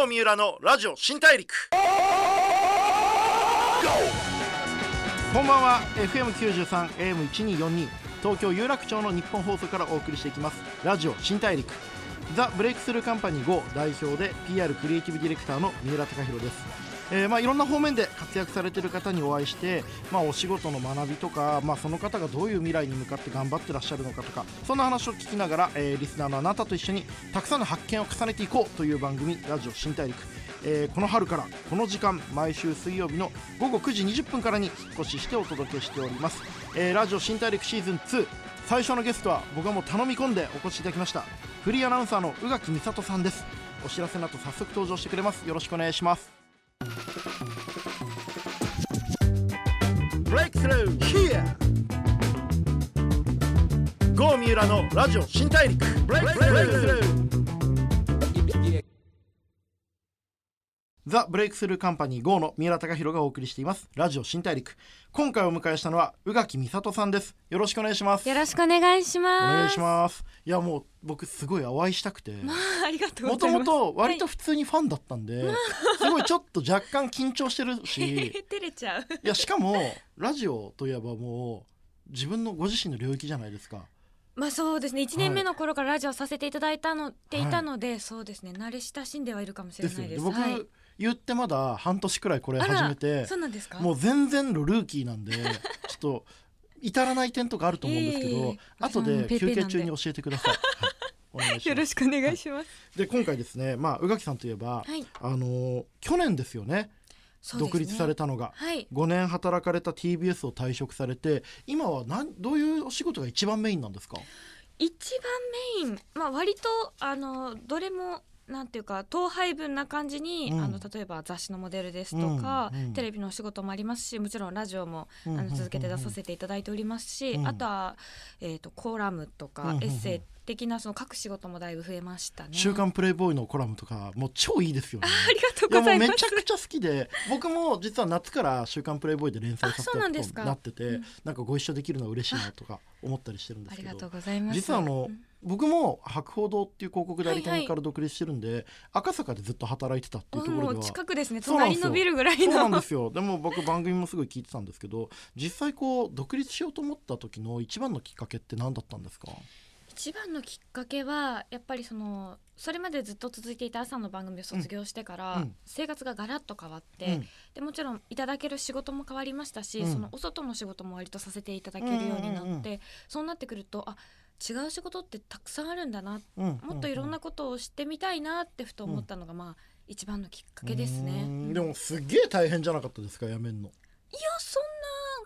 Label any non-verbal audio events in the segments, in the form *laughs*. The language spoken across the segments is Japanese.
郷三浦のラジオ新大陸。こんばんは。FM93 AM1242 東京有楽町の日本放送からお送りしていきます。ラジオ新大陸。ザ・ブレイクスルーカンパニー GO 代表で PR クリエイティブディレクターの三浦貴弘です。えー、まあ、いろんな方面で活躍されている方にお会いして、まあ、お仕事の学びとか、まあ、その方がどういう未来に向かって頑張ってらっしゃるのかとかそんな話を聞きながら、えー、リスナーのあなたと一緒にたくさんの発見を重ねていこうという番組「ラジオ新大陸」えー、この春からこの時間毎週水曜日の午後9時20分からに引っ越ししてお届けしております、えー、ラジオ新大陸シーズン2最初のゲストは僕はもう頼み込んでお越しいただきましたフリーアナウンサーの宇垣美里さんです。お知らせの後早速登場してくれます。よろしくお願いします。ブレイクスルーミュー浦のラジオ新大陸。ブレイクスルーザ・ブレイクスルーカンパニー GO の三浦貴弘がお送りしています。ラジオ新大陸。今回お迎えしたのは宇垣美里さんです。よろしくお願いします。よろしくお願いします。お願いします。いやもう僕すごいお会いしたくて。まあありがとうもともと割と普通にファンだったんで、はい、すごいちょっと若干緊張してるし。*laughs* 照れちゃう。いやしかもラジオといえばもう自分のご自身の領域じゃないですか。まあそうですね。1年目の頃からラジオさせていただいたの、はい、ていたので、そうですね。慣れ親しんではいるかもしれないです。です僕、はい言ってまだ半年くらいこれ始めてそうなんですか？もう全然のルーキーなんで *laughs* ちょっと至らない点とかあると思うんですけど、えー、後で休憩中に教えてください。はい、よろしくお願いします。で今回ですね、まあ宇垣さんといえば、はい、あの去年ですよね。ね。独立されたのが、はい、5年働かれた TBS を退職されて今はなんどういうお仕事が一番メインなんですか？一番メイン、まあ、割とあのどれもなんていうか統廃分な感じに、うん、あの例えば雑誌のモデルですとか、うんうん、テレビのお仕事もありますしもちろんラジオも、あの続けて出させていただいておりますし、あとは、えーと、コラムとか、エッセイ的なその書く仕事もだいぶ増えましたね。週刊プレイボーイのコラムとかもう超いいですよね。*laughs* ありがとうございます。めちゃくちゃ好きで、僕も実は夏から週刊プレイボーイで連載させてもらってて、なんなんかご一緒できるのは嬉しいなとか思ったりしてるんですけど。ありがとうございます。実はあの、うん僕も博報堂っていう広告代理店から独立してるんで、はいはい、赤坂でずっと働いてたっていうところでは近くですね。隣のビルぐらいの。そうなんですよ。でも僕番組もすごい聞いてたんですけど実際こう独立しようと思った時の一番のきっかけって何だったんですか？一番のきっかけはやっぱりそのそれまでずっと続いていた朝の番組を卒業してから、うん、生活がガラッと変わって、うん、でもちろんいただける仕事も変わりましたし、うん、そのお外の仕事も割とさせていただけるようになって、そうなってくるとあ違う仕事ってたくさんあるんだな、うん、もっといろんなことを知ってみたいなってふと思ったのが、まあ一番のきっかけですね。でもすげえ大変じゃなかったですかやめんの。いやそん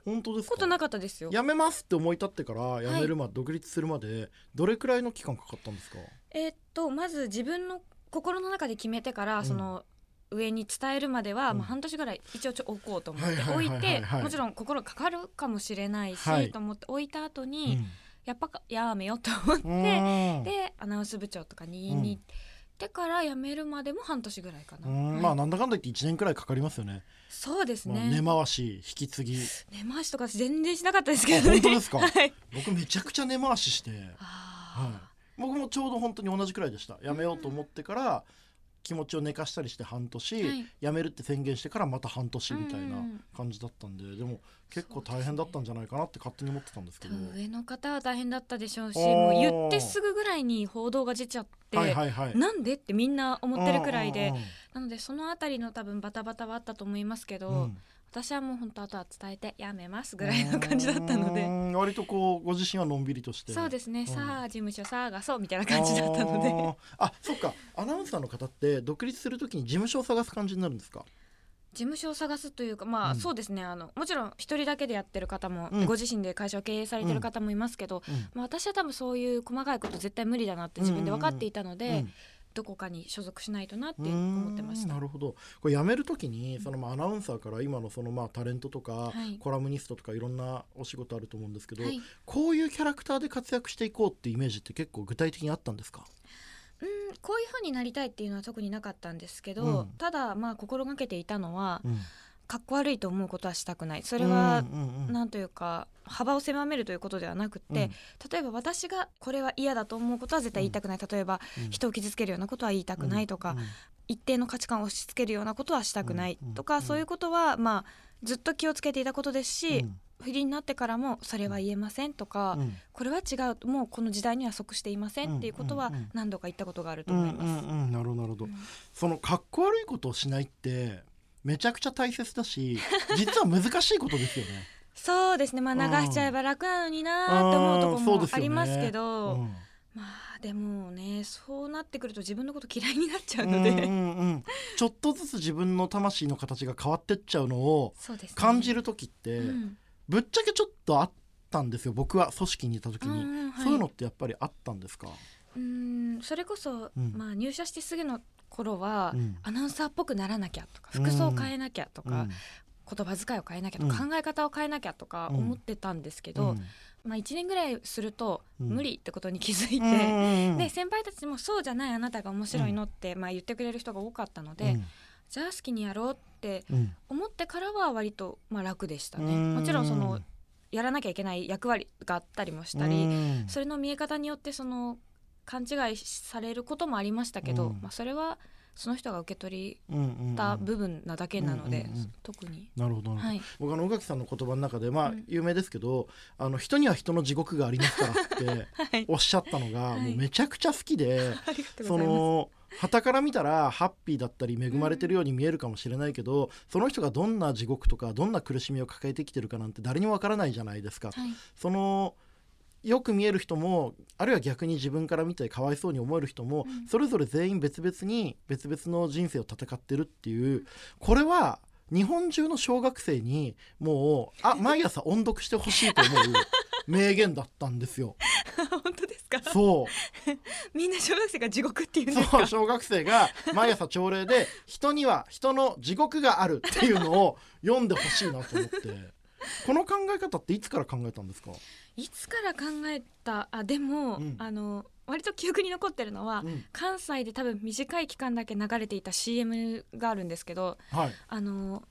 な本当ですことなかったですよ。やめますって思い立ってからやめるまで、はい、独立するまでどれくらいの期間かかったんですか？えー、っとまず自分の心の中で決めてから、うん、その上に伝えるまでは、まあ、半年ぐらい一応ちょ置こうと思って置いてもちろん心かかるかもしれないし、はい、と思って置いた後に、うんやっぱやめようと思ってでアナウンス部長とかに言いに行ってから辞めるまでも半年ぐらいかな、はい、まあなんだかんだ言って1年くらいかかりますよね。そうですね。根回し引き継ぎ。根回しとか全然しなかったですけど、ね、本当ですか、はい、僕めちゃくちゃ根回しして、はい、僕もちょうど本当に同じくらいでした。辞めようと思ってから、気持ちを寝かしたりして半年、はい、辞めるって宣言してからまた半年みたいな感じだったんで、うん、でも結構大変だったんじゃないかなって勝手に思ってたんですけど、上の方は大変だったでしょうしもう言ってすぐぐらいに報道が出ちゃって、はいはいはい、なんでってみんな思ってるくらいでなのでその辺りの多分バタバタはあったと思いますけど。うん私はもう本当あとは伝えてやめますぐらいの感じだったので。割とこうご自身はのんびりとして。そうですね、うん、さあ事務所さあがそうみたいな感じだったので。あそっか。アナウンサーの方って独立するときに事務所を探す感じになるんですか？事務所を探すというかまあ、うん、そうですね。あのもちろん一人だけでやってる方も、うん、ご自身で会社を経営されてる方もいますけど、うん、まあ、私は多分そういう細かいこと絶対無理だなって自分で分かっていたので、どこかに所属しないとなって思ってました。なるほど。これ辞めるときにそのまあアナウンサーから今のそのまあタレントとか、はい、コラムニストとかいろんなお仕事あると思うんですけど、はい、こういうキャラクターで活躍していこうってイメージって結構具体的にあったんですか？うんこういうふうになりたいっていうのは特になかったんですけど、うん、ただまあ心がけていたのは、うんかっこ悪いと思うことはしたくない。それは何というか幅を狭めるということではなくて、例えば私がこれは嫌だと思うことは絶対言いたくない、例えば人を傷つけるようなことは言いたくないとか、一定の価値観を押し付けるようなことはしたくないとか、そういうことはまあずっと気をつけていたことですし、不倫になってからもそれは言えませんとか、うん、これは違うもうこの時代には即していませんっていうことは何度か言ったことがあると思います。なるほどなるほど、そのかっこ悪いことをしないってめちゃくちゃ大切だし *laughs* 実は難しいことですよね。そうですね。まあ流しちゃえば楽なのになって思うとこもありますけど、ね、まあでもねそうなってくると自分のこと嫌いになっちゃうので、うんうんうん、ちょっとずつ自分の魂の形が変わってっちゃうのを感じる時って、ねうん、ぶっちゃけちょっとあったんですよ。僕は組織にいた時に、うんはい、そういうのってやっぱりあったんですか？うんそれこそ、うん、まあ、入社してすぐの頃は、うん、アナウンサーっぽくならなきゃとか服装を変えなきゃとか、うん、言葉遣いを変えなきゃとか、考え方を変えなきゃとか思ってたんですけど、まあ、1年ぐらいすると無理ってことに気づいて、で先輩たちもそうじゃないあなたが面白いのって、まあ、言ってくれる人が多かったので、じゃあ好きにやろうって思ってからは割とまあ楽でしたね。もちろんそのやらなきゃいけない役割があったりもしたりそれの見え方によってその勘違いされることもありましたけど、まあ、それはその人が受け取りた部分なだけなので、特に。なるほど、はい、僕あの宇垣さんの言葉の中でまあ有名ですけど、あの人には人の地獄がありますからって *laughs* おっしゃったのが、もうめちゃくちゃ好きで、*laughs* その旗から見たらハッピーだったり恵まれてるように見えるかもしれないけど、うん、その人がどんな地獄とかどんな苦しみを抱えてきてるかなんて誰にもわからないじゃないですか。はい、そのよく見える人もあるいは逆に自分から見てかわいそうに思える人も、うん、それぞれ全員別々に別々の人生を戦ってるっていうこれは日本中の小学生にもうあ毎朝音読してほしいと思う *laughs* 名言だったんですよ。本当ですか？そう。*laughs* みんな小学生が地獄っていうんですか？小学生が毎朝朝礼で人には人の地獄があるっていうのを読んでほしいなと思って *laughs* この考え方っていつから考えたんですか？いつから考えた？あでも、うん、あの割と記憶に残ってるのは、うん、関西で多分短い期間だけ流れていた CM があるんですけど、はい、あの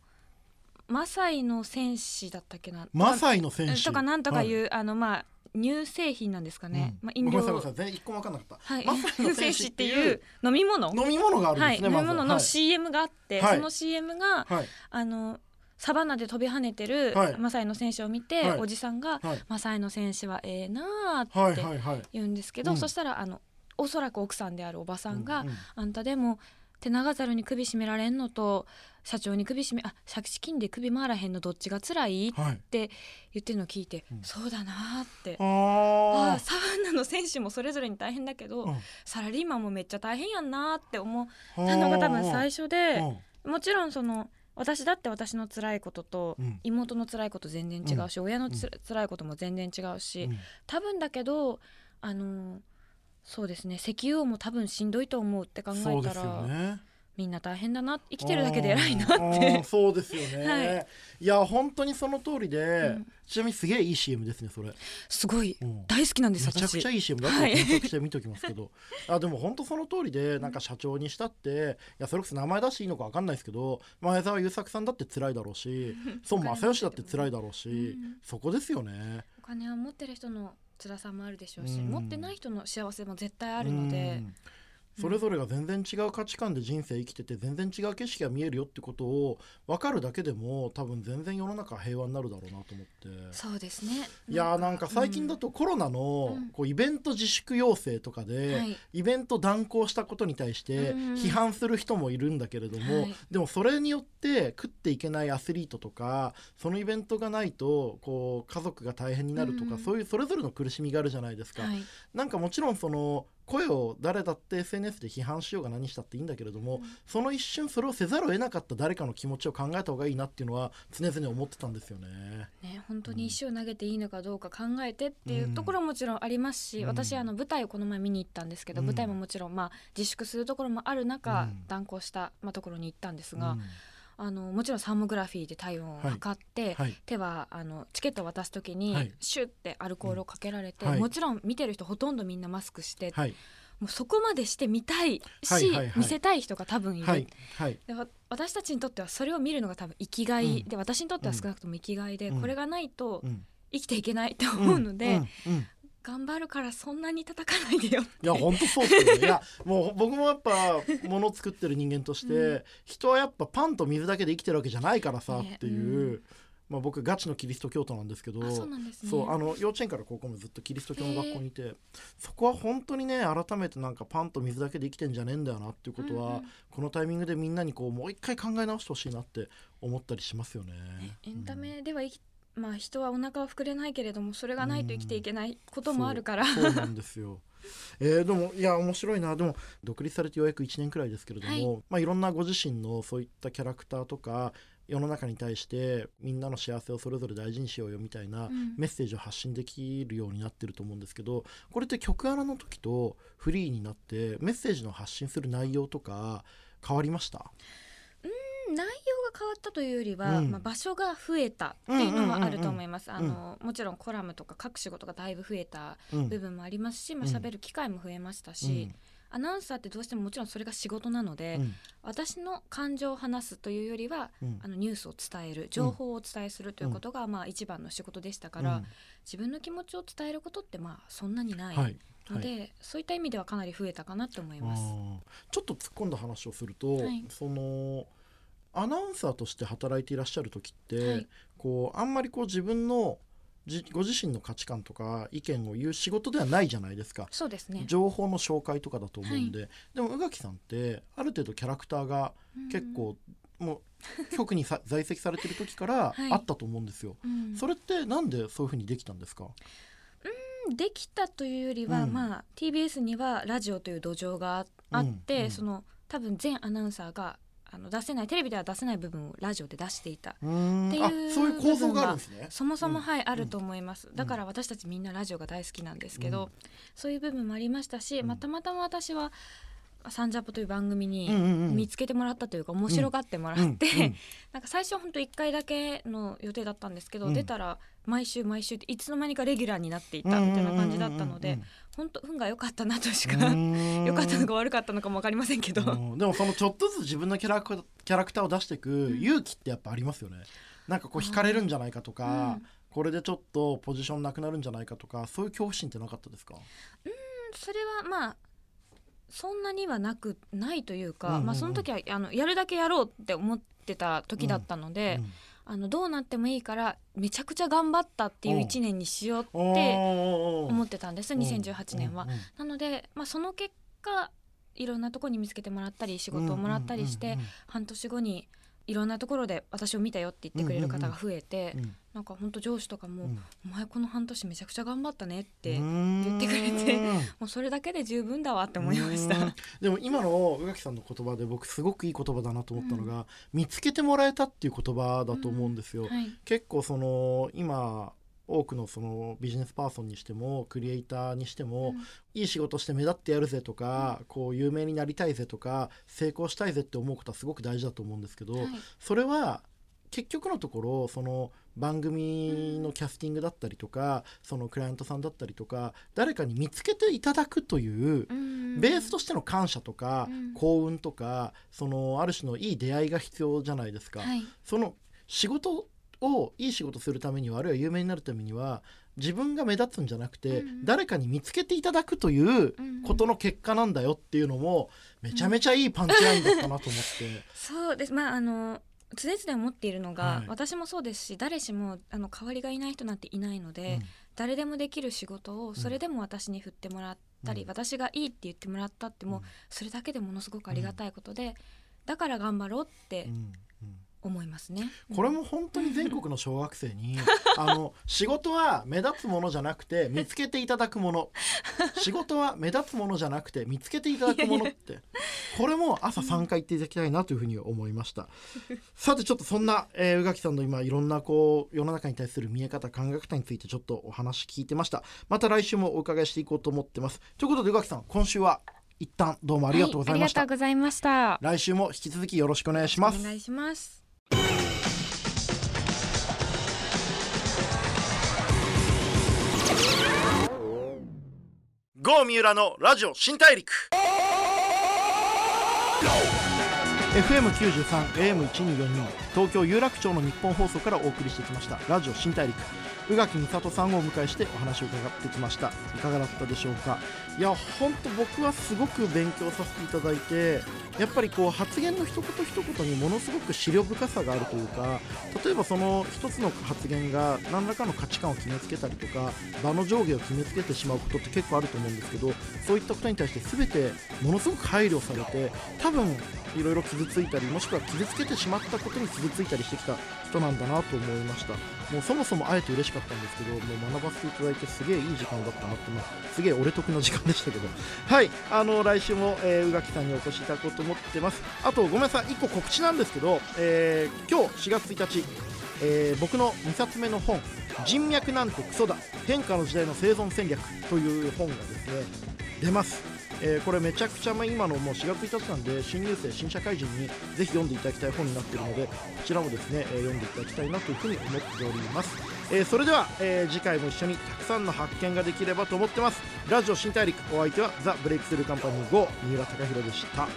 マサイの戦士だったっけな？マサイの戦士とかなんとかいう、はい、あのまあ乳製品なんですかね。うん、まあ飲料。ごめんなさい、一個も分かんなかった。はい。マサイの戦士っていう飲み物？飲み物があるんですね。はい、飲み物の CM があって、はい、その CM が、はい、あの。サバナで飛び跳ねてるマサイの選手を見て、はい、おじさんが、はい、マサイの選手はええなーって言うんですけど、そしたらあのおそらく奥さんであるおばさんが、うんうん、あんたでも手長猿に首絞められんのと社長に首絞めあ借金で首回らへんのどっちが辛い、って言ってるのを聞いて、うん、そうだなって。ああサウナの選手もそれぞれに大変だけど、うん、サラリーマンもめっちゃ大変やんなって思ったのが多分最初でもちろんその私だって私の辛いことと妹の辛いこと全然違うし、親のつ、辛いことも全然違うし、多分だけどあのそうですね石油王も多分しんどいと思うって考えたら。みんな大変だな。生きてるだけで偉いなって。そうですよね、*laughs* はい、いや本当にその通りで、うん、ちなみにすげえいい CM ですねそれ。すごい、うん、大好きなんですめちゃくちゃいい CM だって検索して見ときますけど、*laughs* はい、あでも本当その通りでなんか社長にしたっていやそれこそ名前出していいのか分かんないですけど前澤友作さんだって辛いだろうし *laughs* 孫正義だって辛いだろうし、うん、そこですよねお金を持ってる人の辛さもあるでしょうし、持ってない人の幸せも絶対あるので、それぞれが全然違う価値観で人生生きてて全然違う景色が見えるよってことを分かるだけでも多分全然世の中平和になるだろうなと思って。そうですね。いやーなんか最近だとコロナのこうイベント自粛要請とかでイベント断行したことに対して批判する人もいるんだけれどもでもそれによって食っていけないアスリートとかそのイベントがないとこう家族が大変になるとかそういうそれぞれの苦しみがあるじゃないですか。なんかもちろんその声を誰だって SNS で批判しようが何したっていいんだけれども、うん、その一瞬それをせざるを得なかった誰かの気持ちを考えた方がいいなっていうのは常々思ってたんですよね。ね本当に石を投げていいのかどうか考えてっていうところももちろんありますし、うん、私あの舞台をこの前見に行ったんですけど、うん、舞台ももちろんまあ自粛するところもある中、断行した、まあ、ところに行ったんですが。あのもちろんサーモグラフィーで体温を測って、はい。はい、手はあのチケットを渡す時にシュッてアルコールをかけられて、はい、もちろん見てる人ほとんどみんなマスクして、もうそこまでして見たいし、見せたい人が多分いる、はい。はい、で私たちにとってはそれを見るのが多分生きがい、うん、で私にとっては少なくとも生きがいで、うん、これがないと生きていけないと思うので、頑張るからそんなに叩かないでよいや本当そうですよね。いやもう僕もやっぱ物を作ってる人間として、うん、人はやっぱパンと水だけで生きてるわけじゃないからさっていう、ねうん、まあ、僕ガチのキリスト教徒なんですけどそう、ね、あの幼稚園から高校もずっとキリスト教の学校にいてそこは本当にね改めてなんかパンと水だけで生きてんじゃねえんだよなっていうことは、うんうん、このタイミングでみんなにこうもう一回考え直してほしいなって思ったりしますよね。エンタメでは生きまあ人はお腹は膨れないけれどもそれがないと生きていけないこともあるから、うん、そうなんですよ。えー、でもいや面白いな。でも独立されてようやく1年くらいですけれども、はい。まあ、いろんなご自身のそういったキャラクターとか世の中に対してみんなの幸せをそれぞれ大事にしようよみたいなメッセージを発信できるようになってると思うんですけど、これって曲穴の時とフリーになってメッセージの発信する内容とか変わりました？内容が変わったというよりは、うん、まあ、場所が増えたっていうのはあると思います。あのもちろんコラムとか書く仕事がだいぶ増えた部分もありますし、うん、まあ喋る機会も増えましたし、アナウンサーってどうしてももちろんそれが仕事なので、私の感情を話すというよりは、あのニュースを伝える情報をお伝えするということが、まあ一番の仕事でしたから、自分の気持ちを伝えることってまあそんなにない。はいので、はい、そういった意味ではかなり増えたかなと思います。ちょっと突っ込んだ話をすると、はい、そのアナウンサーとして働いていらっしゃる時って、はい、こうあんまりこう自分のご自身の価値観とか意見を言う仕事ではないじゃないですか。そうですね。情報の紹介とかだと思うんで、はい、でも宇垣さんってある程度キャラクターが結構、もう局に *laughs* 在籍されてる時からあったと思うんですよ、はいうん、それってなんでそういうふうにできたんですか？うんできたというよりは、うん、まあ TBS にはラジオという土壌があって、うん、その多分全アナウンサーがあの出せないテレビでは出せない部分をラジオで出していた。っていうそういう構造があるんですね。そもそも、はい、あると思います。だから私たちみんなラジオが大好きなんですけど、そういう部分もありましたし、またまたま私はサンジャポという番組に見つけてもらったというか面白がってもらって、*laughs* なんか最初本当1回だけの予定だったんですけど、出たら毎週毎週いつの間にかレギュラーになっていたみたいな感じだったので、本当運が良かったなとしか *laughs* 良かったのか悪かったのかも分かりませんけど。でもそのちょっとずつ自分のキャラクキャラクターを出していく勇気ってやっぱありますよね。なんかこう惹かれるんじゃないかとか、これでちょっとポジションなくなるんじゃないかとかそういう恐怖心ってなかったですか？うん。それはまあそんなにはなくないというか、うんうんうん、まあ、その時はあのやるだけやろうって思ってた時だったので、うんうん、あのどうなってもいいからめちゃくちゃ頑張ったっていう1年にしようって思ってたんです2018年は。なので、まあ、その結果いろんなとこに見つけてもらったり仕事をもらったりして、半年後にいろんなところで私を見たよって言ってくれる方が増えて、なんか本当上司とかも、お前この半年めちゃくちゃ頑張ったね」って言ってくれて *laughs* もうそれだけで十分だわって思いました。でも今の宇垣さんの言葉で僕すごくいい言葉だなと思ったのが、うん、見つけてもらえたっていう言葉だと思うんですよ。うん。はい、結構その今多くのそのビジネスパーソンにしてもクリエイターにしても、うん、いい仕事して目立ってやるぜとか、うん、こう有名になりたいぜとか成功したいぜって思うことはすごく大事だと思うんですけど、はい、それは結局のところその番組のキャスティングだったりとかそのクライアントさんだったりとか誰かに見つけていただくというベースとしての感謝とか幸運とかそのある種のいい出会いが必要じゃないですか。はい、その仕事をいい仕事するためにはあるいは有名になるためには自分が目立つんじゃなくて、うん、誰かに見つけていただくということの結果なんだよっていうのもめちゃめちゃいいパンチラインだったなと思って。*laughs* そうです。まああの常々思っているのが、はい、私もそうですし誰しもあの代わりがいない人なんていないので、うん、誰でもできる仕事をそれでも私に振ってもらったり、うん、私がいいって言ってもらったっても、うん、それだけでものすごくありがたいことで、だから頑張ろうって思いますね。これも本当に全国の小学生に *laughs* あの仕事は目立つものじゃなくて見つけていただくもの仕事は目立つものじゃなくて見つけていただくものってこれも朝3回言っていただきたいなというふうに思いました。*laughs* さてちょっとそんな、えー、宇垣さんの今いろんなこう世の中に対する見え方考え方についてちょっとお話聞いてました。また来週もお伺いしていこうと思ってます。ということで宇垣さん今週は一旦どうもありがとうございました、はい、ありがとうございました来週も引き続きよろしくお願いしますお願いします郷三浦のラジオ新大陸。FM93 AM1242 東京有楽町の日本放送からお送りしてきました。ラジオ新大陸。宇垣美里さんをお迎えしてお話を伺ってきました。いかがだったでしょうか？いや本当僕はすごく勉強させていただいてやっぱりこう発言の一言一言にものすごく資料深さがあるというか例えばその一つの発言が何らかの価値観を決めつけたりとか場の上下を決めつけてしまうことって結構あると思うんですけどそういったことに対して全てものすごく配慮されて多分いろいろ傷ついたりもしくは傷つけてしまったことに傷ついたりしてきた人なんだなと思いました。もうそもそもあえて嬉しかったんですけどもう学ばせていただいてすげえいい時間だったなって、まあ、すげえ俺得の時間でしたけど。*laughs* はいあの来週も、えー、宇垣さんにお越しいただこうと思ってます。あとごめんなさい1個告知なんですけど、えー、今日4月1日、えー、僕の2冊目の本「人脈なんてクソだ変化の時代の生存戦略」という本がですね出ます。えー、これめちゃくちゃ今のもう4月1日なんで新入生新社会人にぜひ読んでいただきたい本になっているのでこちらもですね、え、読んでいただきたいなというふうに思っております、えー、それでは、え次回も一緒にたくさんの発見ができればと思ってます。ラジオ新大陸お相手はザ・ブレイクスルーカンパニー5三浦貴大でした。